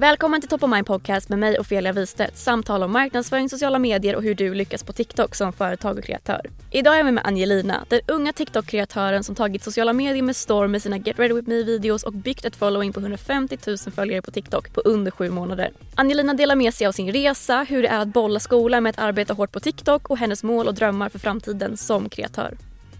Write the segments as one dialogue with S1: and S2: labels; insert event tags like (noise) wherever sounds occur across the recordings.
S1: Välkommen till Top of Mind Podcast med mig Ofelia Wistedt. Samtal om marknadsföring, sociala medier och hur du lyckas på TikTok som företag och kreatör. Idag är jag med Angelina, den unga TikTok-kreatören som tagit sociala medier med storm med sina Get Ready With Me-videos och byggt ett following på 150 000 följare på TikTok på under sju månader. Angelina delar med sig av sin resa, hur det är att bolla skolan med att arbeta hårt på TikTok och hennes mål och drömmar för framtiden som kreatör.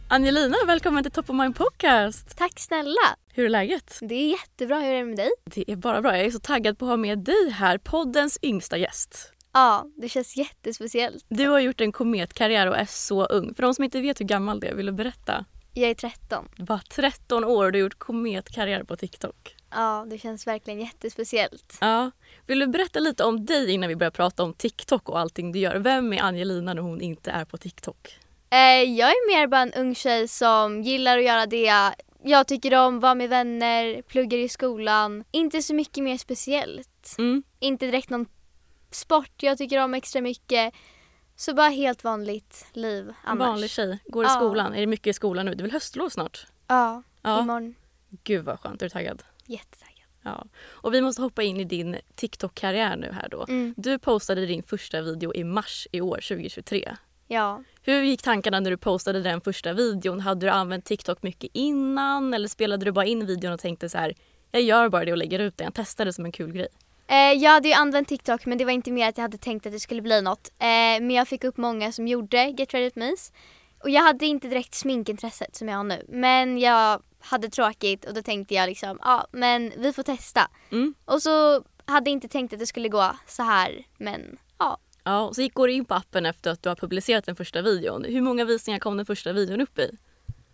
S1: Angelina, välkommen till Top of Mind Podcast!
S2: Tack snälla!
S1: Hur är läget?
S2: Det är jättebra. Hur är det med dig?
S1: Det är bara bra. Jag är så taggad på att ha med dig här, poddens yngsta gäst.
S2: Ja, det känns jättespeciellt.
S1: Du har gjort en kometkarriär och är så ung. För de som inte vet hur gammal du är, vill du berätta?
S2: Jag är 13.
S1: Bara 13 år och du har gjort kometkarriär på TikTok.
S2: Ja, det känns verkligen jättespeciellt.
S1: Ja. Vill du berätta lite om dig innan vi börjar prata om TikTok och allting du gör? Vem är Angelina när hon inte är på TikTok?
S2: Eh, jag är mer bara en ung tjej som gillar att göra det jag tycker om, vara med vänner, pluggar i skolan. Inte så mycket mer speciellt.
S1: Mm.
S2: Inte direkt någon sport jag tycker om extra mycket. Så bara helt vanligt liv
S1: En
S2: annars.
S1: vanlig tjej, går i
S2: Ja.
S1: skolan. Är det mycket i skolan nu? Det är väl höstlov snart?
S2: Ja,
S1: Ja.
S2: imorgon.
S1: Gud vad skönt, är du taggad?
S2: Jättetaggad.
S1: Ja. Och vi måste hoppa in i din TikTok-karriär nu här då.
S2: Mm.
S1: Du postade din första video i mars i år, 2023.
S2: Ja.
S1: Hur gick tankarna när du postade den första videon? Hade du använt TikTok mycket innan eller spelade du bara in videon och tänkte så här, jag gör bara det och lägger ut den. Jag testade det som en kul grej.
S2: Eh, jag hade ju använt TikTok men det var inte mer att jag hade tänkt att det skulle bli något. Eh, men jag fick upp många som gjorde Get Ready With Me's. Och jag hade inte direkt sminkintresset som jag har nu. Men jag hade tråkigt och då tänkte jag liksom, ja men vi får testa.
S1: Mm.
S2: Och så hade jag inte tänkt att det skulle gå så här men ja.
S1: Ja, och så gick, går du in på appen efter att du har publicerat den första videon. Hur många visningar kom den första videon upp i?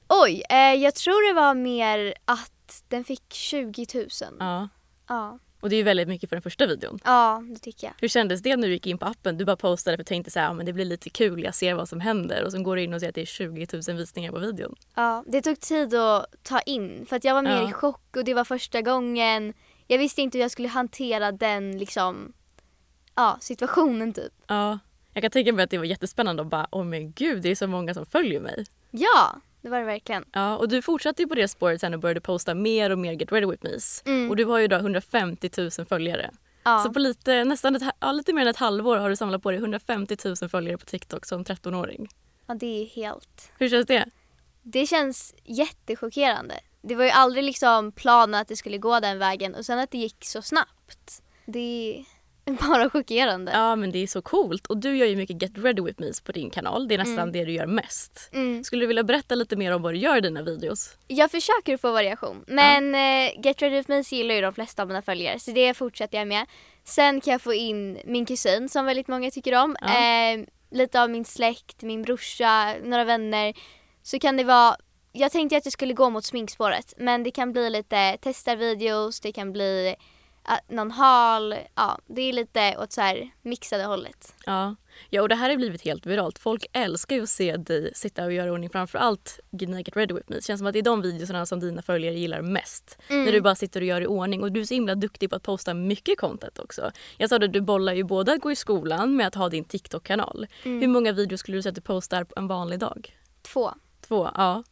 S2: Oj, eh, jag tror det var mer att den fick 20 000.
S1: Ja.
S2: Ja,
S1: Och det är ju väldigt mycket för den första videon.
S2: ja det tycker jag.
S1: Hur kändes det när du gick in på appen? Du bara postade för att tänkte så här, ja, men det blir lite kul, jag ser vad som händer. Och så går du in och ser att det är 20 000 visningar på videon.
S2: Ja, det tog tid att ta in för att jag var mer
S1: Ja.
S2: i chock och det var första gången. Jag visste inte hur jag skulle hantera den liksom, ja, situationen typ.
S1: Ja. Jag kan tänka mig att det var jättespännande och bara, åh men gud, det är så många som följer mig.
S2: Ja, det var det verkligen.
S1: Ja, och du fortsatte ju på det spåret sen och började posta mer och mer Get Ready With Me's.
S2: Mm.
S1: Och du har ju då 150 000 följare.
S2: Ja.
S1: Så på lite, nästan ett, ja, lite mer än ett halvår har du samlat på dig 150 000 följare på TikTok som 13-åring.
S2: ja, det är helt...
S1: Hur känns det?
S2: Det känns jättechockerande. Det var ju aldrig liksom planen att det skulle gå den vägen och sen att det gick så snabbt. Det (laughs) bara chockerande.
S1: Ja men det är så coolt. Och du gör ju mycket Get Ready With Me's på din kanal. Det är nästan det du gör mest.
S2: Mm.
S1: Skulle du vilja berätta lite mer om vad du gör i dina videos?
S2: Jag försöker få variation men eh, Get Ready With Me gillar ju de flesta av mina följare så det fortsätter jag med. Sen kan jag få in min kusin som väldigt många tycker om.
S1: Ja.
S2: Eh, lite av min släkt, min brorsa, några vänner. Så kan det vara, jag tänkte att det skulle gå mot sminkspåret men det kan bli lite testarvideos, det kan bli någon hal. Ja, det är lite åt så här mixade hållet.
S1: Ja. ja, och det här har blivit helt viralt. Folk älskar ju att se dig sitta och göra ordning framförallt Gina Get Ready With Me. Det känns som att det är de videorna som dina följare gillar mest.
S2: Mm.
S1: När du bara sitter och gör i ordning och du är så himla duktig på att posta mycket content också. Jag sa det, du bollar ju både att gå i skolan med att ha din TikTok-kanal.
S2: Mm.
S1: Hur många videos skulle du säga att du postar på en vanlig dag?
S2: Två.
S1: Två, ja.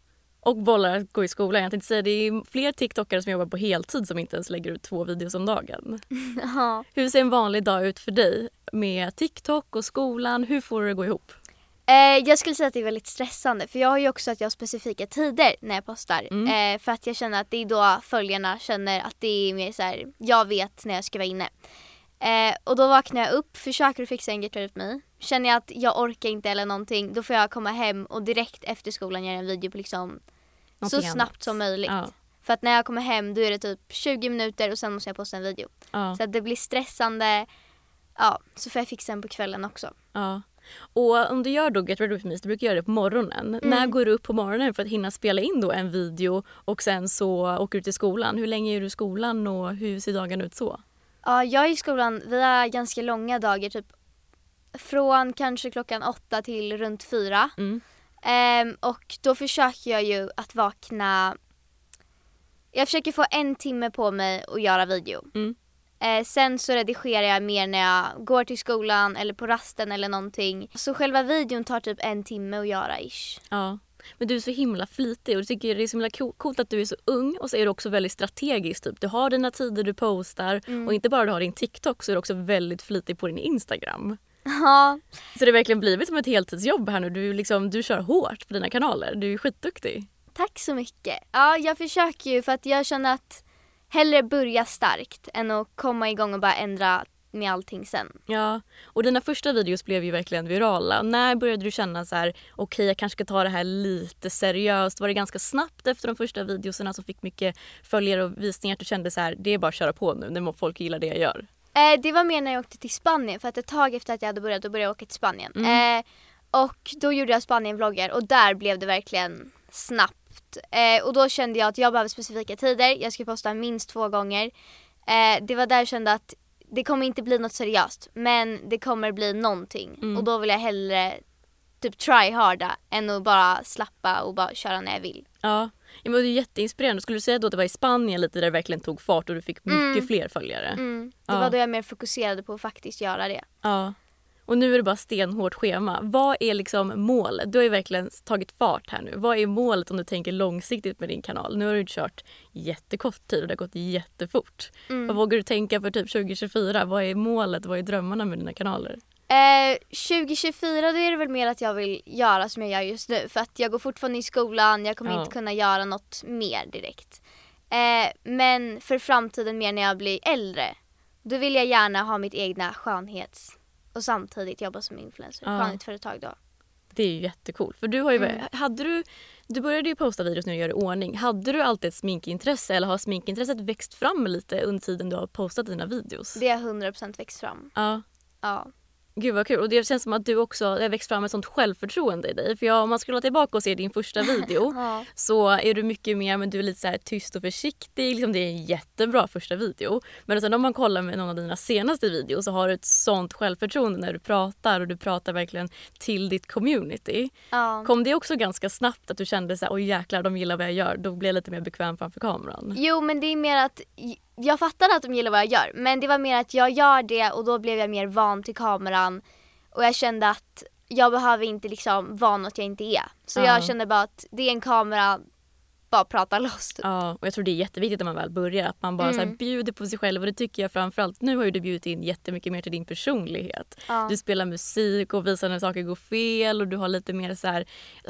S1: Och bollar att gå i skolan. Jag tänkte säga det är fler TikTokare som jobbar på heltid som inte ens lägger ut två videos om dagen. (laughs)
S2: Ja.
S1: Hur ser en vanlig dag ut för dig med TikTok och skolan? Hur får du det att gå ihop?
S2: Eh, jag skulle säga att det är väldigt stressande för jag har ju också att jag har specifika tider när jag postar.
S1: Mm.
S2: Eh, för att jag känner att det är då följarna känner att det är mer så här, jag vet när jag ska vara inne. Eh, och då vaknar jag upp, försöker fixa en Get Ready With Me. Känner jag att jag orkar inte eller någonting, då får jag komma hem och direkt efter skolan göra en video på liksom så snabbt
S1: annat.
S2: som möjligt.
S1: Ja.
S2: För att när jag kommer hem då är det typ 20 minuter och sen måste jag posta en video.
S1: Ja.
S2: Så att det blir stressande. Ja, så får jag fixa en på kvällen också.
S1: ja. Och om du gör då Get Ready With Me, så brukar du göra det på morgonen. När går du upp på morgonen för att hinna spela in då en video och sen så åker du till skolan? Hur länge är du i skolan och hur ser dagen ut så?
S2: Ja, jag är i skolan, vi har ganska långa dagar typ från kanske klockan åtta till runt fyra.
S1: Mm.
S2: Ehm, och då försöker jag ju att vakna Jag försöker få en timme på mig att göra video.
S1: Mm.
S2: Eh, sen så redigerar jag mer när jag går till skolan eller på rasten eller någonting. Så själva videon tar typ en timme att göra ish.
S1: Ja. Men du är så himla flitig och jag tycker det är så himla co- coolt att du är så ung och så är du också väldigt strategisk. Typ. Du har dina tider du postar
S2: Mm.
S1: och inte bara du har din TikTok så är du också väldigt flitig på din Instagram.
S2: Ja,
S1: Så det har verkligen blivit som ett heltidsjobb här nu. Du, liksom, du kör hårt på dina kanaler. Du är skitduktig.
S2: tack så mycket. Ja, jag försöker ju för att jag känner att hellre börja starkt än att komma igång och bara ändra med allting sen.
S1: Ja, och dina första videos blev ju verkligen virala. När började du känna så här, okej jag kanske ska ta det här lite seriöst? Var det ganska snabbt efter de första videorna som fick mycket följare och visningar att du kände så här, det är bara att köra på nu, när folk gillar det jag gör?
S2: Eh, det var mer när jag åkte till Spanien för att ett tag efter att jag hade börjat då började jag åka till Spanien. Eh, och då gjorde jag Spanien-vloggar och där blev det verkligen snabbt. Eh, och då kände jag att jag behöver specifika tider, jag ska posta minst två gånger. Eh, det var där jag kände att det kommer inte bli något seriöst men det kommer bli någonting. Och då vill jag hellre typ try harda än att bara slappa och bara köra när jag vill.
S1: Ja, ja men det är jätteinspirerande. Skulle du säga då att det var i Spanien lite där det verkligen tog fart och du fick mycket fler följare?
S2: Mm. Det
S1: Ja.
S2: var då jag mer fokuserade på att faktiskt göra det.
S1: Ja. Och nu är det bara stenhårt schema. Vad är liksom målet? Du har ju verkligen tagit fart här nu. Vad är målet om du tänker långsiktigt med din kanal? Nu har du kört jättekort tid och det har gått jättefort. Vad vågar du tänka för typ 2024? Vad är målet? Vad är drömmarna med dina kanaler?
S2: Eh, 2024 då är det väl mer att jag vill göra som jag gör just nu för att jag går fortfarande i skolan, jag kommer
S1: Ja.
S2: inte kunna göra något mer direkt. Eh, men för framtiden mer när jag blir äldre, då vill jag gärna ha mitt egna skönhets och samtidigt jobba som influencer,
S1: Ja.
S2: skönhetsföretag då.
S1: Det är ju jättekul. För du har ju, hade du, du började ju posta videos nu och göra i ordning. Hade du alltid ett sminkintresse eller har sminkintresset växt fram lite under tiden du har postat dina videos?
S2: Det har 100% växt fram.
S1: Ja.
S2: Ja.
S1: Gud vad kul. Och det känns som att du också det växt fram ett sånt självförtroende i dig. För jag, om man skulle tillbaka och se din första video (laughs)
S2: Ja.
S1: så är du mycket mer men du är lite så tyst och försiktig. Liksom det är en jättebra första video. Men sen om man kollar med någon av dina senaste videos så har du ett sånt självförtroende när du pratar och du pratar verkligen till ditt community.
S2: ja.
S1: Kom det också ganska snabbt att du kände så här, oj jäklar de gillar vad jag gör. Då blir jag lite mer bekväm framför kameran.
S2: Jo men det är mer att jag fattade att de gillar vad jag gör men det var mer att jag gör det och då blev jag mer van till kameran och jag kände att jag behöver inte liksom vara något jag inte är. Så
S1: Ja.
S2: jag kände bara att det är en kamera, bara prata loss. typ.
S1: Ja, och jag tror det är jätteviktigt när man väl börjar att man bara så här
S2: Mm.
S1: bjuder på sig själv och det tycker jag framförallt. Nu har ju du bjudit in jättemycket mer till din personlighet.
S2: Ja.
S1: Du spelar musik och visar när saker går fel och du har lite mer så här.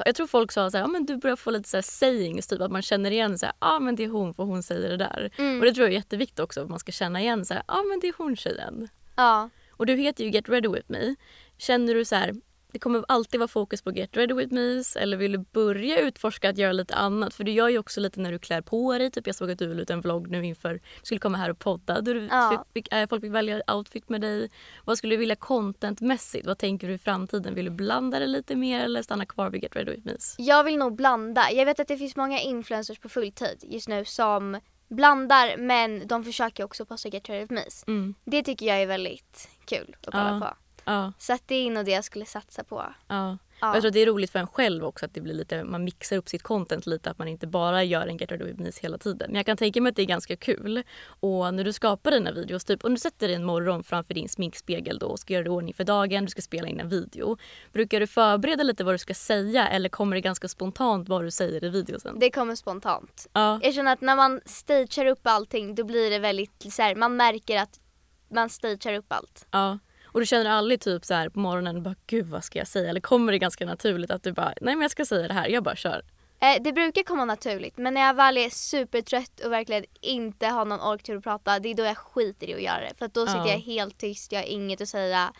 S1: Jag tror folk sa så här, ja men du börjar få lite så här sayings typ att man känner igen så här, ja men det är hon för hon säger det där.
S2: Mm.
S1: Och det tror jag är jätteviktigt också att man ska känna igen så här, ja men det är hon tjejen.
S2: Ja.
S1: Och du heter ju Get Ready With Me. Känner du så här, det kommer alltid vara fokus på Get Ready With Me eller vill du börja utforska att göra lite annat? För du gör ju också lite när du klär på dig. Typ jag såg att du la ut en vlogg nu inför du skulle komma här och podda. Du
S2: Ja.
S1: fick, äh, folk fick välja outfit med dig. Vad skulle du vilja contentmässigt? Vad tänker du i framtiden? Vill du blanda det lite mer eller stanna kvar vid Get Ready With Me?
S2: Jag vill nog blanda. Jag vet att det finns många influencers på fulltid just nu som blandar men de försöker också posta Get Ready With Me.
S1: Mm.
S2: Det tycker jag är väldigt kul att kolla
S1: Ja.
S2: på.
S1: Ja,
S2: Så att det är nog det jag skulle satsa på.
S1: ja.
S2: Ja.
S1: Jag tror att det är roligt för en själv också att det blir lite, man mixar upp sitt content lite att man inte bara gör en Me hela tiden. Men jag kan tänka mig att det är ganska kul. Och när du skapar dina videos, typ om du sätter dig en morgon framför din sminkspegel då och ska göra i ordning för dagen, du ska spela in en video. Brukar du förbereda lite vad du ska säga eller kommer det ganska spontant vad du säger i videosen?
S2: Det kommer spontant.
S1: Ja,
S2: Jag känner att när man stagear upp allting då blir det väldigt så här, man märker att man stagear upp allt.
S1: ja. Och du känner aldrig typ så här på morgonen bara gud vad ska jag säga? Eller kommer det ganska naturligt att du bara nej men jag ska säga det här, jag bara kör.
S2: Eh, det brukar komma naturligt men när jag väl är supertrött och verkligen inte har någon ork till att prata det är då jag skiter i att göra det. För att då sitter
S1: Ja.
S2: jag helt tyst, jag har inget att säga.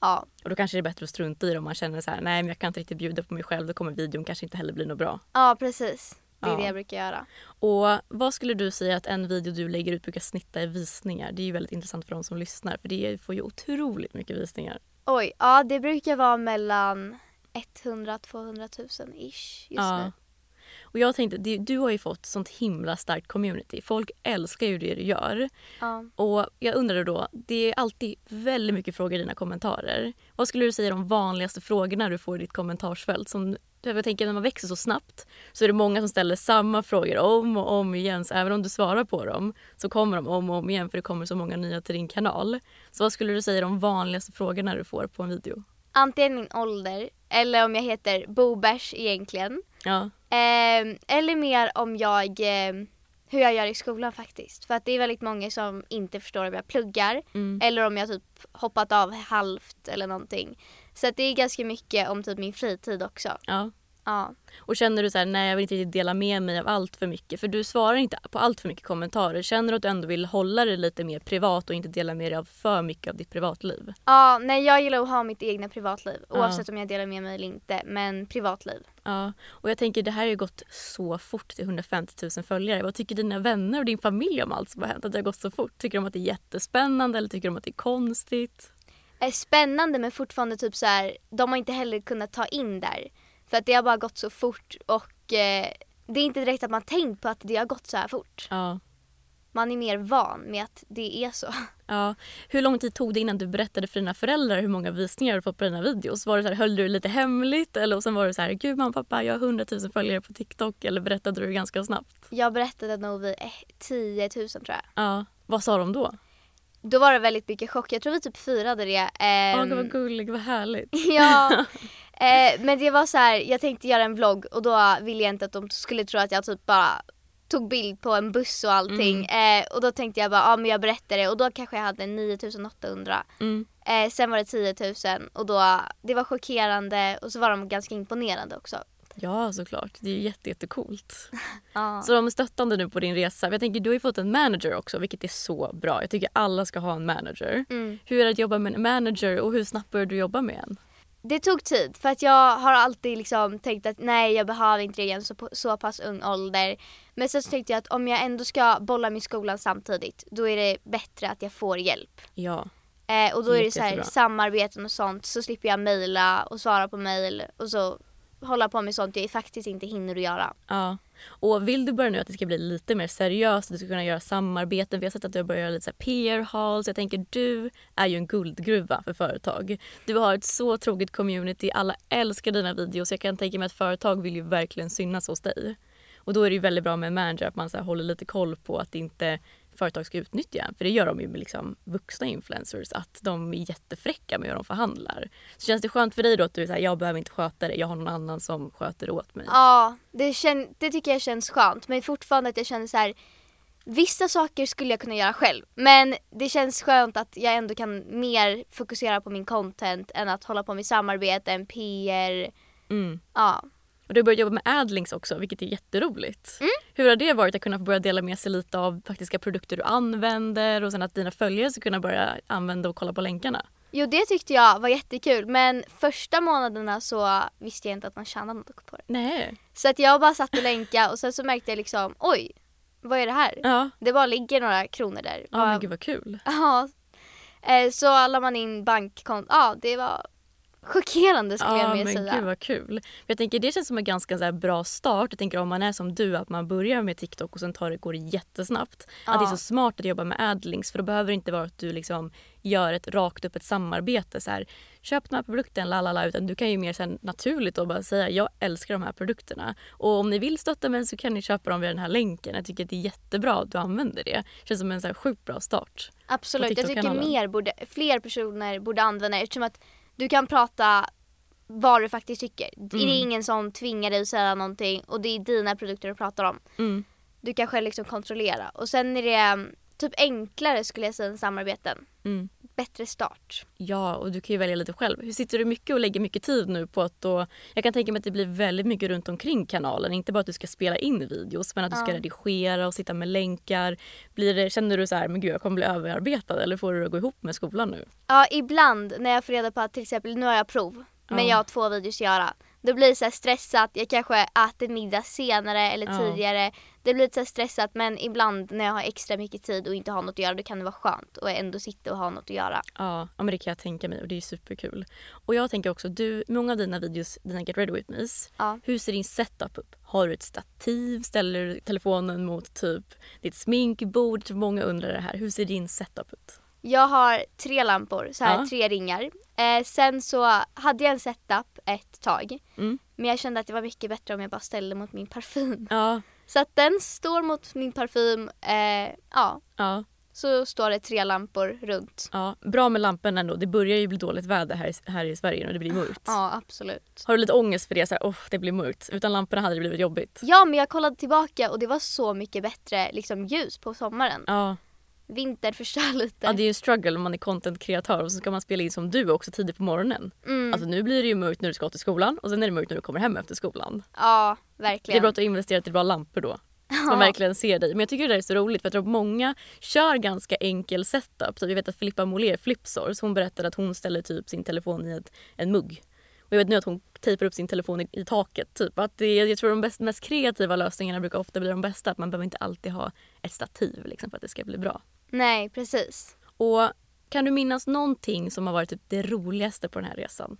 S2: Ja,
S1: Och då kanske det är bättre att strunta i det om man känner så här nej men jag kan inte riktigt bjuda på mig själv, då kommer videon kanske inte heller bli något bra.
S2: ja precis. Det är
S1: Ja.
S2: det jag brukar göra.
S1: Och vad skulle du säga att en video du lägger ut brukar snitta i visningar? Det är ju väldigt intressant för de som lyssnar för det får ju otroligt mycket visningar.
S2: Oj, ja det brukar vara mellan 100-200 tusen ish just nu.
S1: Och jag tänkte, du har ju fått sånt himla starkt community. Folk älskar ju det du gör.
S2: Ja.
S1: Och jag undrade då, det är alltid väldigt mycket frågor i dina kommentarer. Vad skulle du säga är de vanligaste frågorna du får i ditt kommentarsfält? Som, jag tänker när man växer så snabbt så är det många som ställer samma frågor om och om igen. Så även om du svarar på dem så kommer de om och om igen för det kommer så många nya till din kanal. Så vad skulle du säga är de vanligaste frågorna du får på en video?
S2: Antingen min ålder eller om jag heter Bobers egentligen.
S1: Ja,
S2: Ehm, eller mer om jag, ehm, hur jag gör i skolan faktiskt. För att det är väldigt många som inte förstår om jag pluggar
S1: Mm.
S2: eller om jag typ hoppat av halvt eller någonting. Så att det är ganska mycket om typ min fritid också.
S1: ja.
S2: Ja.
S1: Och känner du så här, nej jag vill inte riktigt dela med mig av allt för mycket. För du svarar inte på allt för mycket kommentarer. Känner du att du ändå vill hålla det lite mer privat och inte dela med dig av för mycket av ditt privatliv?
S2: Ja, nej jag gillar att ha mitt egna privatliv
S1: Ja.
S2: oavsett om jag delar med mig eller inte. Men privatliv.
S1: Ja, och jag tänker det här har ju gått så fort till 150 000 följare. Vad tycker dina vänner och din familj om allt som har hänt? Att det har gått så fort? Tycker de att det är jättespännande eller tycker de att det är konstigt?
S2: Är spännande men fortfarande typ så här, de har inte heller kunnat ta in där. För att det har bara gått så fort och eh, det är inte direkt att man tänkt på att det har gått så här fort.
S1: Ja.
S2: Man är mer van med att det är så. (laughs)
S1: ja. Hur lång tid tog det innan du berättade för dina föräldrar hur många visningar du fått på dina videos? Var det så här, höll du det lite hemligt eller och sen var det så här, gud mamma pappa jag har 100 000 följare på TikTok eller berättade du det ganska snabbt?
S2: Jag berättade nog vid eh, 10 000 tror jag.
S1: Ja. Vad sa de då?
S2: Då var det väldigt mycket chock. Jag tror vi typ firade det.
S1: Ja,
S2: Ehm,
S1: gud vad gullig, vad härligt. (laughs)
S2: ja. (laughs) Eh, men det var så här, jag tänkte göra en vlogg och då ville jag inte att de skulle tro att jag typ bara tog bild på en buss och allting. Eh, och då tänkte jag bara, ja men jag berättar det och då kanske jag hade 9800.
S1: Mm.
S2: Eh, sen var det 10 000 och då, det var chockerande och så var de ganska imponerande också.
S1: Ja, såklart. Det är ju jätte, jättecoolt. (laughs)
S2: Ja.
S1: Så de är stöttande nu på din resa. Jag tänker, du har ju fått en manager också, vilket är så bra. Jag tycker alla ska ha en manager.
S2: Mm.
S1: Hur är det att jobba med en manager och hur snabbt började du jobba med en?
S2: Det tog tid för att jag har alltid liksom tänkt att nej jag behöver inte det i en så, så pass ung ålder. Men sen så tänkte jag att om jag ändå ska bolla med skolan samtidigt då är det bättre att jag får hjälp.
S1: Ja,
S2: Eh, och då är det så här, samarbeten och sånt så slipper jag mejla och svara på mejl och så hålla på med sånt jag faktiskt inte hinner att göra.
S1: ja. Och vill du börja nu att det ska bli lite mer seriöst, att du ska kunna göra samarbeten. Vi har sett att du har börjat göra lite så PR halls. Jag tänker du är ju en guldgruva för företag. Du har ett så troget community, alla älskar dina videos. Jag kan tänka mig att företag vill ju verkligen synas hos dig. Och då är det ju väldigt bra med en manager att man så här håller lite koll på att inte företag ska utnyttja. För det gör de ju med liksom vuxna influencers. Att de är jättefräcka med hur de förhandlar. Så känns det skönt för dig då att du är så här, jag behöver inte sköta det. Jag har någon annan som sköter det åt mig.
S2: Ja, det, kän- det tycker jag känns skönt men fortfarande att jag känner så här. Vissa saker skulle jag kunna göra själv men det känns skönt att jag ändå kan mer fokusera på min content än att hålla på med samarbeten, PR.
S1: Mm.
S2: Ja.
S1: Och du har börjat jobba med adlinks också vilket är jätteroligt.
S2: Mm.
S1: Hur har det varit att kunna börja dela med sig lite av faktiska produkter du använder och sen att dina följare ska kunna börja använda och kolla på länkarna?
S2: Jo det tyckte jag var jättekul men första månaderna så visste jag inte att man tjänade något på det.
S1: Nej.
S2: Så att jag bara satt och länka och sen så märkte jag liksom oj, vad är det här?
S1: Ja.
S2: Det bara ligger några kronor där.
S1: Ja men gud vad kul.
S2: Ja. Eh, Så la man in bankkonto, ja det var chockerande skulle jag
S1: Ja
S2: mer
S1: men
S2: säga.
S1: gud vad kul. Jag tänker det känns som en ganska så bra start. Jag tänker om man är som du att man börjar med TikTok och sen tar det, går det jättesnabbt. Att det är
S2: Ja.
S1: så smart att jobba med adlinks för då behöver det inte vara att du liksom gör ett rakt upp ett samarbete så här köp den här produkten lalala utan du kan ju mer här, naturligt då bara säga jag älskar de här produkterna och om ni vill stötta mig så kan ni köpa dem via den här länken. Jag tycker att det är jättebra att du använder det. känns som en så här sjukt bra start.
S2: Absolut, jag tycker mer borde, fler personer borde använda det eftersom att du kan prata vad du faktiskt tycker. Det
S1: Mm.
S2: är ingen som tvingar dig att säga någonting och det är dina produkter du pratar om.
S1: Mm.
S2: Du kan själv liksom kontrollera. Och sen är det mm, typ enklare skulle jag säga än samarbeten.
S1: Mm.
S2: Bättre start.
S1: Ja, och du kan ju välja lite själv. Hur sitter du mycket och lägger mycket tid nu på att då... Jag kan tänka mig att det blir väldigt mycket runt omkring kanalen. Inte bara att du ska spela in videos, men att du ska
S2: Ja.
S1: redigera och sitta med länkar. Blir det, känner du så här, men gud jag kommer bli överarbetad eller får du det att gå ihop med skolan nu?
S2: Ja, ibland när jag får reda på att till exempel nu har jag prov men
S1: Ja.
S2: jag har två videos att göra. Då blir det så stressat, jag kanske äter middag senare eller
S1: Ja.
S2: tidigare. Det blir lite så stressat men ibland när jag har extra mycket tid och inte har något att göra då kan det vara skönt och ändå sitta och ha något att göra.
S1: Ja, men det kan jag tänka mig och det är superkul. Och jag tänker också, du, många av dina videos, dina Get Ready With Me's,
S2: Ja.
S1: hur ser din setup upp? Har du ett stativ? Ställer du telefonen mot typ ditt sminkbord? Tror många undrar det här. Hur ser din setup ut?
S2: Jag har tre lampor, så här
S1: Ja.
S2: tre ringar. Eh, sen så hade jag en setup ett tag.
S1: Mm.
S2: Men jag kände att det var mycket bättre om jag bara ställde mot min parfym.
S1: Ja,
S2: Så att den står mot min parfym, eh, ja.
S1: ja.
S2: Så står det tre lampor runt.
S1: Ja, bra med lamporna ändå. Det börjar ju bli dåligt väder här, i- här i Sverige och det blir mörkt.
S2: Ja, absolut.
S1: Har du lite ångest för det? Så här, oh, det blir mörkt. Utan lamporna hade det blivit jobbigt.
S2: Ja, men jag kollade tillbaka och det var så mycket bättre liksom, ljus på sommaren.
S1: Ja.
S2: Vinter förstör lite.
S1: ja, det är ju en struggle om man är content-kreatör och så ska man spela in som du också tidigt på morgonen.
S2: mm.
S1: Alltså nu blir det ju mörkt när du ska till skolan och sen är det mörkt när du kommer hem efter skolan.
S2: ja,
S1: Det är
S2: verkligen.
S1: bra att du har investerat i bra lampor då. Så man verkligen ser dig. Men jag tycker det där är så roligt för jag tror att många kör ganska enkel setup. Så vi vet att Filippa Moler, Flipsource, hon berättade att hon ställer typ sin telefon i ett, en mugg. Och jag vet nu att hon tejpar upp sin telefon i, i taket. Typ. Att det, jag tror de bäst, mest kreativa lösningarna brukar ofta bli de bästa. Att man behöver inte alltid ha ett stativ liksom, för att det ska bli bra.
S2: Nej, precis.
S1: Och kan du minnas någonting som har varit typ det roligaste på den här resan?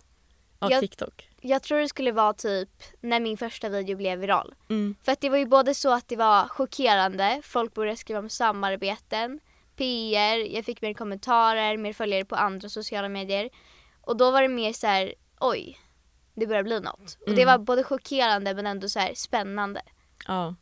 S1: Av
S2: Jag-
S1: TikTok?
S2: Jag tror det skulle vara typ när min första video blev viral.
S1: Mm.
S2: För att det var ju både så att det var chockerande, folk började skriva om samarbeten, PR, jag fick mer kommentarer, mer följare på andra sociala medier. Och då var det mer så här: oj, det börjar bli något. Och det var både chockerande men ändå så här spännande.
S1: Ja.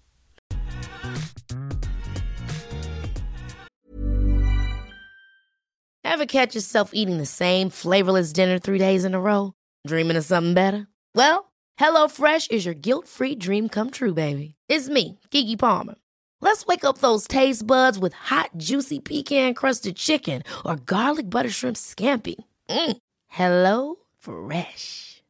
S3: Ever catch yourself eating the same flavorless dinner three days in a row? Dreaming of something better? Well, hello fresh is your guilt-free dream come true, baby. It's me, Gigi Palmer. Let's wake up those taste buds with hot, juicy pecan-crusted chicken or garlic butter shrimp scampi. Mm. Hello Fresh.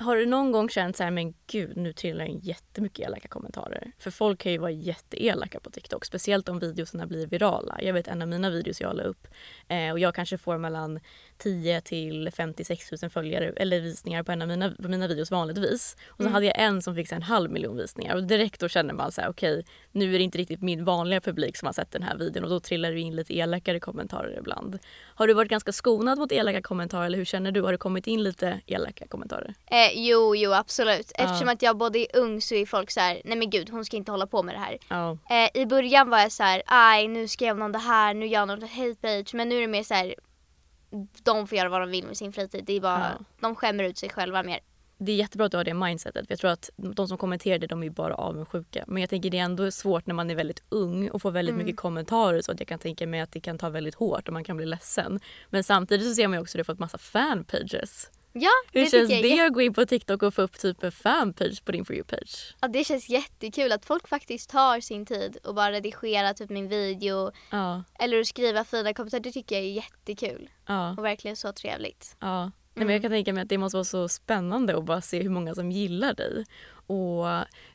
S1: Har du någon gång känt så här, men gud nu trillar in jättemycket elaka kommentarer? För folk kan ju vara jätteelaka på TikTok, speciellt om videorna blir virala. Jag vet en av mina videos jag la upp eh, och jag kanske får mellan 10 till 56 000 följare eller visningar på en av mina, på mina videos vanligtvis. Och så hade jag en som fick en halv miljon visningar och direkt då känner man så här, okej nu är det inte riktigt min vanliga publik som har sett den här videon och då trillar det in lite elakare kommentarer ibland. Har du varit ganska skonad mot elaka kommentarer eller hur känner du? Har det kommit in lite elaka kommentarer?
S2: Eh, jo, jo absolut. Eftersom att jag både är ung så är folk så här: nej men gud hon ska inte hålla på med det här.
S1: Ja.
S2: Eh, I början var jag så här, aj nu skrev någon det här, nu gör någon hate page. Men nu är det mer så här, de får göra vad de vill med sin fritid. Det är bara,
S1: Ja.
S2: de skämmer ut sig själva mer.
S1: det är jättebra att du har det mindsetet. För jag tror att de som kommenterar det de är bara avundsjuka. Men jag tänker det är ändå svårt när man är väldigt ung och får väldigt mycket kommentarer så att jag kan tänka mig att det kan ta väldigt hårt och man kan bli ledsen. Men samtidigt så ser man också att du har fått massa fanpages.
S2: Ja,
S1: Hur
S2: det
S1: känns det att gå in på TikTok och få upp typ en fanpage på din For You-page?
S2: ja, det känns jättekul att folk faktiskt tar sin tid och bara redigerar typ min video
S1: Ja,
S2: eller att skriva fina kommentarer. Det tycker jag är jättekul
S1: ja,
S2: och verkligen så trevligt.
S1: ja. Nej,
S2: Mm.
S1: men jag kan tänka mig att det måste vara så spännande att bara se hur många som gillar dig. Och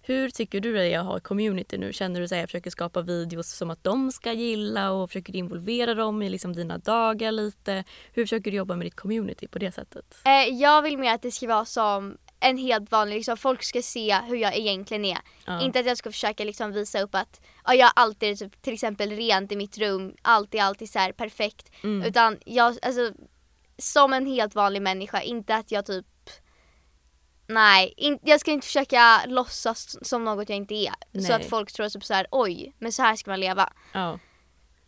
S1: hur tycker du att ha ett community nu? Känner du att jag försöker skapa videos som att de ska gilla och försöker involvera dem i liksom dina dagar lite? Hur försöker du jobba med ditt community på det sättet?
S2: Eh, jag vill mer att det ska vara som en helt vanlig, liksom, folk ska se hur jag egentligen är.
S1: Ja.
S2: Inte att jag ska försöka liksom visa upp att ja, jag alltid är typ, till exempel rent i mitt rum, alltid, alltid så här perfekt.
S1: Mm.
S2: Utan jag, alltså som en helt vanlig människa, inte att jag typ Nej, in, jag ska inte försöka låtsas som något jag inte är.
S1: Nej.
S2: Så att folk tror typ så här, oj, men så här ska man leva.
S1: Ja.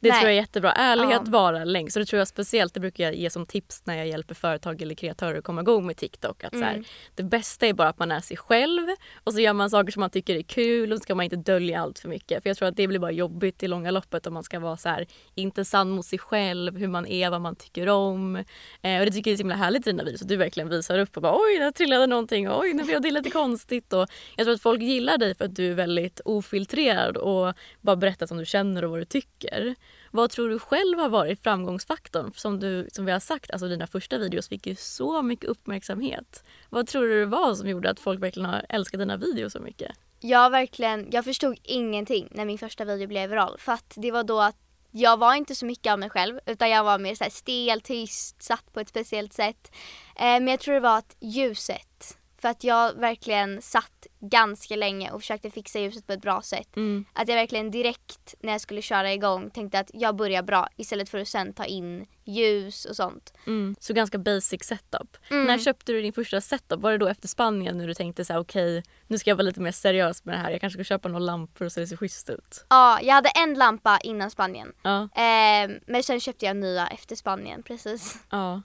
S1: Det
S2: Nej.
S1: tror jag är jättebra. Ärlighet
S2: Ja.
S1: varar längst. Det tror jag speciellt det brukar jag ge som tips när jag hjälper företag eller kreatörer att komma igång med TikTok. Att så här,
S2: Mm.
S1: det bästa är bara att man är sig själv och så gör man saker som man tycker är kul och så ska man inte dölja allt för mycket. För jag tror att det blir bara jobbigt i långa loppet om man ska vara så här, inte sann mot sig själv, hur man är, vad man tycker om. Eh, och det tycker jag är så himla härligt i dina videos att du verkligen visar upp och bara oj, där trillade någonting, oj, nu blev det lite konstigt. Och jag tror att folk gillar dig för att du är väldigt ofiltrerad och bara berättar som du känner och vad du tycker. Vad tror du själv har varit framgångsfaktorn? Som, du, som vi har sagt, alltså dina första videos fick ju så mycket uppmärksamhet. Vad tror du det var som gjorde att folk verkligen har älskat dina videos så mycket?
S2: Jag verkligen, jag förstod ingenting när min första video blev viral. För att det var då att jag var inte så mycket av mig själv utan jag var mer så här stel, tyst, satt på ett speciellt sätt. Eh, men jag tror det var att ljuset. För att jag verkligen satt ganska länge och försökte fixa ljuset på ett bra sätt.
S1: Mm.
S2: Att jag verkligen direkt när jag skulle köra igång tänkte att jag börjar bra istället för att sen ta in ljus och sånt.
S1: Mm. Så ganska basic setup.
S2: Mm.
S1: När köpte du din första setup? Var det då efter Spanien när du tänkte så här: okej nu ska jag vara lite mer seriös med det här. Jag kanske ska köpa några lampor så det ser schysst ut.
S2: Ja, jag hade en lampa innan Spanien.
S1: Ja,
S2: Eh, men sen köpte jag nya efter Spanien, precis.
S1: ja.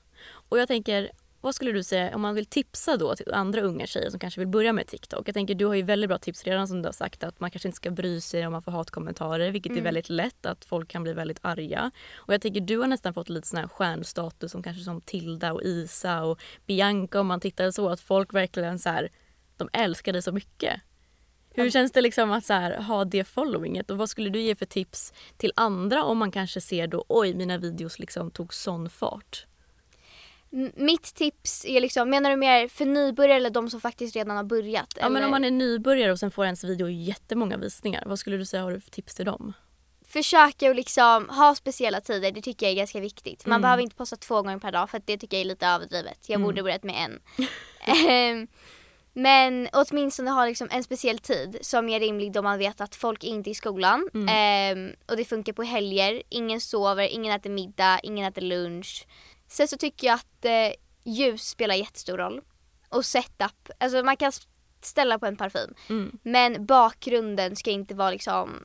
S1: Och jag tänker, vad skulle du säga om man vill tipsa då till andra unga tjejer som kanske vill börja med TikTok? Jag tänker du har ju väldigt bra tips redan som du har sagt att man kanske inte ska bry sig om man får hatkommentarer vilket är väldigt lätt att folk kan bli väldigt arga. Och jag tänker du har nästan fått lite sån här stjärnstatus som kanske som Tilda och Isa och Bianca om man tittar så att folk verkligen så här, de älskar dig så mycket. Hur känns det liksom att här, ha det followinget och vad skulle du ge för tips till andra om man kanske ser då oj mina videos liksom tog sån fart?
S2: Mitt tips är liksom, menar du mer för nybörjare eller de som faktiskt redan har börjat?
S1: Ja men
S2: eller?
S1: om man är nybörjare och sen får ens video jättemånga visningar, vad skulle du säga har du för tips till dem?
S2: Försöka att liksom ha speciella tider, det tycker jag är ganska viktigt. Man
S1: Mm.
S2: behöver inte posta två gånger per dag för att det tycker jag är lite överdrivet. Jag
S1: Mm.
S2: borde börjat med en. (laughs) Ehm, Men åtminstone ha liksom en speciell tid som är rimlig då man vet att folk inte är i skolan.
S1: Mm.
S2: Ehm, och det funkar på helger. Ingen sover, ingen äter middag, ingen äter lunch. Sen så tycker jag att eh, ljus spelar jättestor roll. Och setup. Alltså man kan ställa på en parfym.
S1: Mm.
S2: Men bakgrunden ska inte vara liksom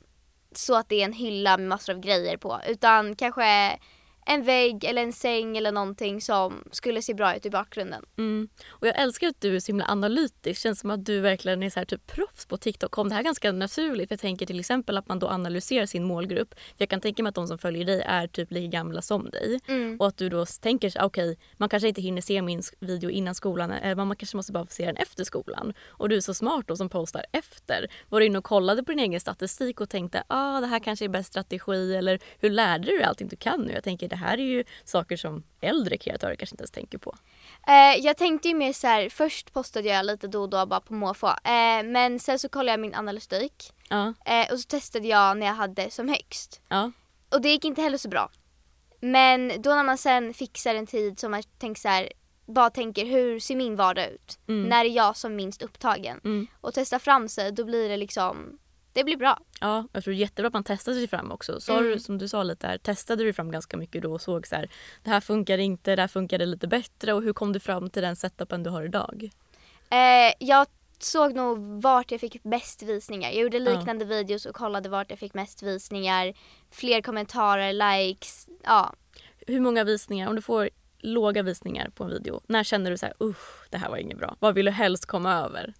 S2: så att det är en hylla med massor av grejer på. Utan kanske en vägg eller en säng eller någonting som skulle se bra ut i bakgrunden.
S1: Mm. Och jag älskar att du är så himla analytisk. känns som att du verkligen är så här typ proffs på TikTok. Kom det här ganska naturligt? Jag tänker till exempel att man då analyserar sin målgrupp. För jag kan tänka mig att de som följer dig är typ lika gamla som dig.
S2: Mm.
S1: Och att du då tänker okej, man kanske inte hinner se min video innan skolan. Eller man kanske måste bara få se den efter skolan. Och du är så smart då som postar efter. Var du inne och kollade på din egen statistik och tänkte, ah det här kanske är bäst strategi. Eller hur lärde du dig allting du kan nu? Jag tänker det här är ju saker som äldre kreatörer kanske inte ens tänker på.
S2: Eh, jag tänkte ju mer så här, först postade jag lite då och då bara på måfå. Eh, men sen så kollade jag min analystik.
S1: Ja,
S2: Eh, och så testade jag när jag hade som högst.
S1: ja.
S2: Och det gick inte heller så bra. Men då när man sen fixar en tid som man tänker så här, bara tänker hur ser min vardag ut?
S1: Mm.
S2: När är jag som minst upptagen?
S1: Mm.
S2: Och testar fram sig, då blir det liksom, det blir bra.
S1: Ja, jag tror det är jättebra att man testar sig fram också. Sa
S2: Mm.
S1: du, som du sa lite där, testade du fram ganska mycket då och såg så här, det här funkar inte, det här funkade lite bättre och hur kom du fram till den setupen du har idag?
S2: Eh, jag såg nog vart jag fick bäst visningar. Jag gjorde
S1: Ja.
S2: liknande videos och kollade vart jag fick mest visningar. Fler kommentarer, likes, ja.
S1: Hur många visningar, om du får låga visningar på en video, när känner du så här, usch, det här var inget bra? Vad vill du helst komma över?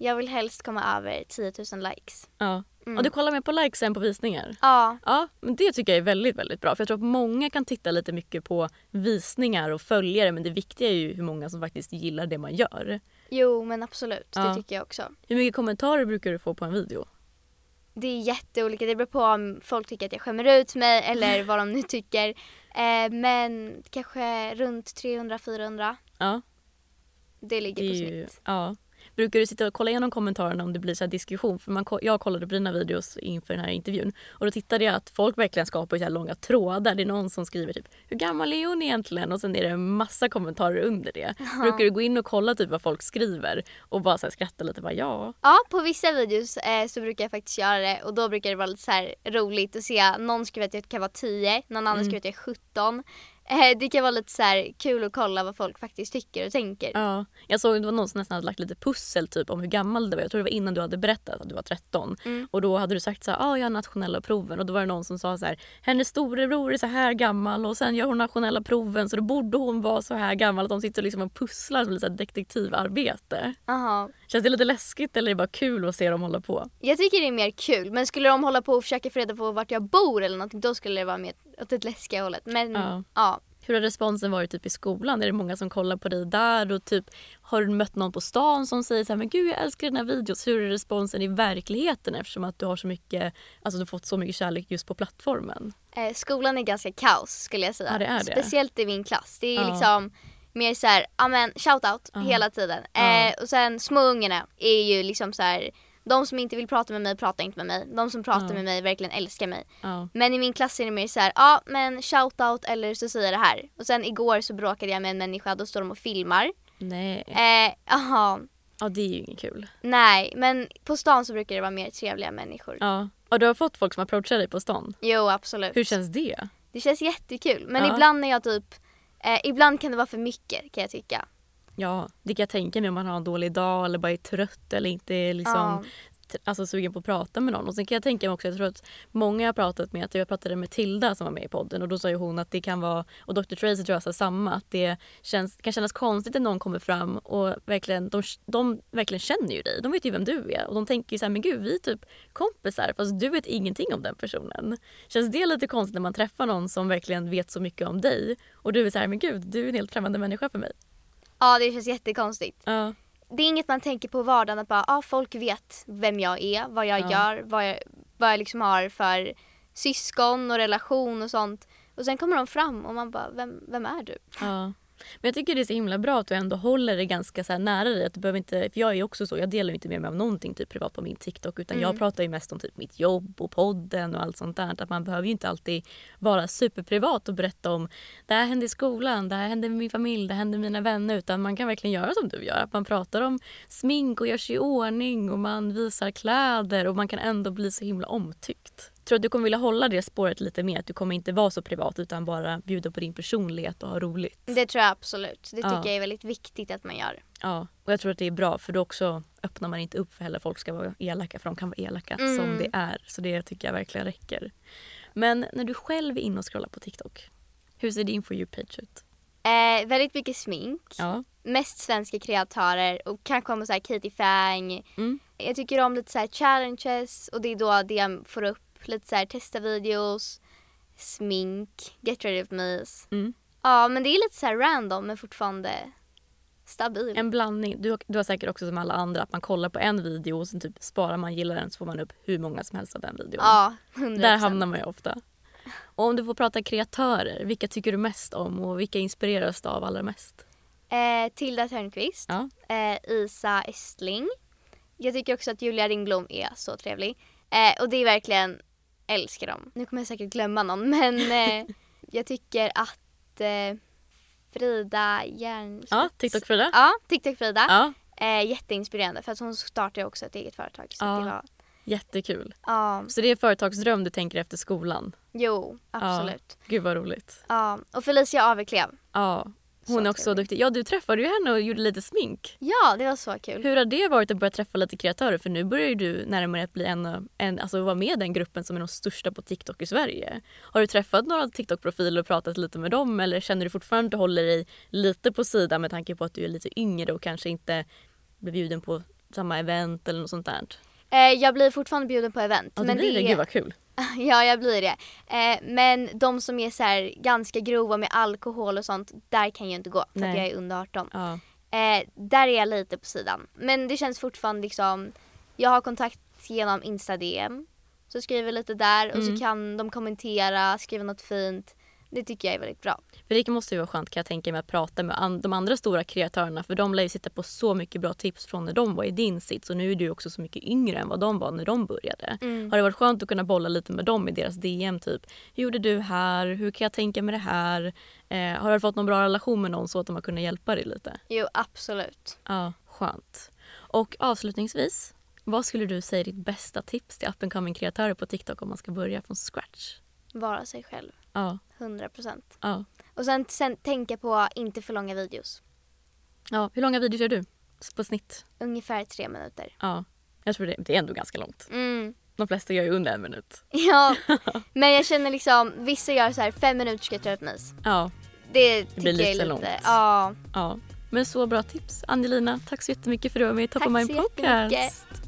S2: Jag vill helst komma över 10 000 likes.
S1: Ja.
S2: Mm.
S1: Och du kollar mer på likes än på visningar?
S2: Ja,
S1: Ja, men det tycker jag är väldigt, väldigt bra. För jag tror att många kan titta lite mycket på visningar och följare men det viktiga är ju hur många som faktiskt gillar det man gör.
S2: jo men absolut.
S1: Ja.
S2: Det tycker jag också.
S1: Hur mycket kommentarer brukar du få på en video?
S2: Det är jätteolika. Det beror på om folk tycker att jag skämmer ut mig eller (laughs) vad de nu tycker. Eh, men kanske runt 300-400.
S1: Ja,
S2: Det ligger
S1: det
S2: på
S1: är ju,
S2: snitt.
S1: ja. Brukar du sitta och kolla igenom kommentarerna om det blir så diskussion? För man, jag kollade på dina videos inför den här intervjun och då tittade jag att folk verkligen skapar så här långa trådar. Det är någon som skriver typ “Hur gammal är hon egentligen?” och sen är det en massa kommentarer under det. Brukar du gå in och kolla typ vad folk skriver och bara så här skratta lite? Bara, ja.
S2: Ja, på vissa videos eh, så brukar jag faktiskt göra det och då brukar det vara lite så roligt att se någon skriver att jag kan vara 10, någon annan skriver att jag är 17. Eh, det kan vara lite så kul att kolla vad folk faktiskt tycker och tänker.
S1: Ja, jag såg det var någon som nästan hade lagt lite pussel typ om hur gammal du var. Jag tror det var innan du hade berättat att du var 13.
S2: Mm.
S1: Och då hade du sagt så här, ah, jag har nationella proven. Och då var det någon som sa så här, hennes storebror är så här gammal och sen gör hon nationella proven så då borde hon vara så här gammal. Att de sitter liksom och pusslar som lite här detektivarbete.
S2: Aha.
S1: Känns det lite läskigt eller är det bara kul att se dem hålla på?
S2: Jag tycker det är mer kul men skulle de hålla på och försöka få reda på vart jag bor eller någonting då skulle det vara mer åt det läskiga hållet. Men
S1: Ja.
S2: ja.
S1: Hur har responsen varit typ i skolan? Är det många som kollar på dig där? Och typ, har du mött någon på stan som säger så här, men gud jag älskar dina videos. Hur är responsen i verkligheten eftersom att du har så mycket, alltså du fått så mycket kärlek just på plattformen?
S2: Eh, skolan är ganska kaos skulle jag säga.
S1: Ja, det är det.
S2: Speciellt i min klass. Det är
S1: Ja.
S2: liksom mer så här, ja men shout out
S1: Ja.
S2: hela tiden.
S1: Ja.
S2: Eh, och sen små ungarna är ju liksom så här, de som inte vill prata med mig pratar inte med mig. De som pratar
S1: Ja.
S2: med mig verkligen älskar mig. Men i min klass är det mer så här, ja men shout out eller så säger jag det här. Och sen igår så bråkade jag med en människa, då står de och filmar.
S1: Nej,
S2: Eh, Jaha,
S1: ja, det är ju inget kul.
S2: nej men på stan så brukar det vara mer trevliga människor.
S1: Ja. Och du har fått folk som approachar dig på stan.
S2: Jo absolut.
S1: Hur känns det?
S2: Det känns jättekul. Men ibland när jag typ, eh, ibland kan det vara för mycket kan jag tycka.
S1: Ja, det kan jag tänka mig om man har en dålig dag eller bara är trött eller inte liksom
S2: Ja.
S1: Alltså, sugen på att prata med någon. Och sen kan jag tänka mig också, jag tror att många jag har pratat med, att jag pratade med Tilda som var med i podden och då sa ju hon att det kan vara, och Dr Tracy tror jag sa samma, att det känns, kan kännas konstigt när någon kommer fram och verkligen, de, de verkligen känner ju dig. De vet ju vem du är och de tänker ju så här, men gud vi är typ kompisar fast du vet ingenting om den personen. Känns det lite konstigt när man träffar någon som verkligen vet så mycket om dig och du är så här, men gud du är en helt främmande människa för mig.
S2: Ja det känns jättekonstigt.
S1: Ja.
S2: Det är inget man tänker på i vardagen att bara, ah, folk vet vem jag är, vad jag
S1: Ja.
S2: gör, vad jag, vad jag liksom har för syskon och relation och sånt. Och sen kommer de fram och man bara, vem, vem är du?
S1: Ja. Men jag tycker det är så himla bra att du ändå håller det ganska så nära dig. Att du behöver inte, för jag är också så, jag delar inte med mig av någonting typ privat på min TikTok utan jag pratar ju mest om typ mitt jobb och podden och allt sånt där. Att man behöver ju inte alltid vara superprivat och berätta om det här hände i skolan, det här hände med min familj, det hände med mina vänner. Utan man kan verkligen göra som du gör. Att man pratar om smink och gör sig i ordning och man visar kläder och man kan ändå bli så himla omtyckt. Tror att du kommer vilja hålla det spåret lite mer. Att du kommer inte vara så privat utan bara bjuda på din personlighet och ha roligt.
S2: Det tror jag absolut. Det tycker
S1: Ja.
S2: jag är väldigt viktigt att man gör.
S1: Ja, och jag tror att det är bra för då också öppnar man inte upp för heller folk ska vara elaka för de kan vara elaka
S2: Mm.
S1: som det är. Så det tycker jag verkligen räcker. Men när du själv är inne och scrollar på TikTok, hur ser din For You-page ut?
S2: Eh, väldigt mycket smink.
S1: Ja.
S2: Mest svenska kreatörer och kanske om så här Katie Fang.
S1: Mm.
S2: Jag tycker om lite så challenges och det är då det jag får upp. Lite så här testa videos, smink, get ready with me.
S1: Mm.
S2: Ja men det är lite så här random men fortfarande stabil.
S1: En blandning. Du, har- du har säkert också som alla andra att man kollar på en video och sen typ sparar man gillar den så får man upp hur många som helst av den videon.
S2: Ja, 100%.
S1: Där hamnar man ju ofta. Och om du får prata kreatörer, vilka tycker du mest om och vilka inspireras du av allra mest?
S2: Eh, Tilda Törnqvist,
S1: Ja.
S2: eh, Isa Estling. Jag tycker också att Julia Ringblom är så trevlig. Eh, och det är verkligen, älskar dem. Nu kommer jag säkert glömma någon (laughs) men eh, jag tycker att eh, Frida Järnstedt.
S1: Ja, TikTok-Frida?
S2: Ja, TikTok-Frida.
S1: Ja,
S2: Eh, jätteinspirerande för att hon startar ju också ett eget företag. Så
S1: Ja.
S2: det var,
S1: jättekul.
S2: ja,
S1: Så det är företagsdröm du tänker efter skolan?
S2: jo absolut.
S1: Ja, gud vad roligt.
S2: Ja. Och Felicia Aveklev.
S1: Ja, hon
S2: Så
S1: är också
S2: trevlig.
S1: duktig. Ja, du träffade ju henne och gjorde lite smink.
S2: Ja, det var så kul.
S1: Hur har det varit att börja träffa lite kreatörer? För nu börjar ju du närmare att bli en, en alltså vara med i den gruppen som är de största på TikTok i Sverige. Har du träffat några TikTok-profiler och pratat lite med dem eller känner du fortfarande att du håller dig lite på sidan med tanke på att du är lite yngre och kanske inte blir bjuden på samma event eller något sånt där?
S2: Eh, jag blir fortfarande bjuden på event.
S1: Ja, det blir det. Gud vad kul. (laughs)
S2: ja, jag blir det. Eh, men de som är så ganska grova med alkohol och sånt, där kan jag inte gå för
S1: Nej.
S2: att jag är under 18.
S1: Ja.
S2: Eh, där är jag lite på sidan. Men det känns fortfarande liksom, jag har kontakt genom Insta-DM. Så skriver lite där och
S1: Mm.
S2: så kan de kommentera, skriva något fint. Det tycker jag är väldigt bra.
S1: För det måste ju vara skönt kan jag tänka mig att prata med de andra stora kreatörerna för de lär ju sitta på så mycket bra tips från när de var i din sits och nu är du också så mycket yngre än vad de var när de började.
S2: Mm.
S1: Har det varit skönt att kunna bolla lite med dem i deras DM typ? Hur gjorde du här? Hur kan jag tänka med det här? Eh, har du fått någon bra relation med någon så att de har kunnat hjälpa dig lite?
S2: Jo, absolut.
S1: Ja, skönt. Och avslutningsvis, vad skulle du säga är ditt bästa tips till up and coming kreatörer på TikTok om man ska börja från scratch?
S2: Vara sig själv.
S1: Ja,
S2: 100%.
S1: ja.
S2: Och sen, sen tänka på inte för långa videos.
S1: ja. Hur långa videos gör du på snitt?
S2: Ungefär tre minuter.
S1: Ja, jag tror det, det är ändå ganska långt.
S2: Mm.
S1: De flesta gör ju under en minut. (laughs)
S2: Ja, (laughs) men jag känner liksom, vissa gör så här fem minuter ska jag ta ett mys.
S1: Ja,
S2: Det tycker
S1: blir
S2: jag är
S1: lite
S2: lite,
S1: långt.
S2: ja.
S1: ja. Men så bra tips. Angelina, tack så jättemycket för att du var med i Top
S2: Tack
S1: of Mind
S2: så
S1: Podcast.
S2: jättemycket.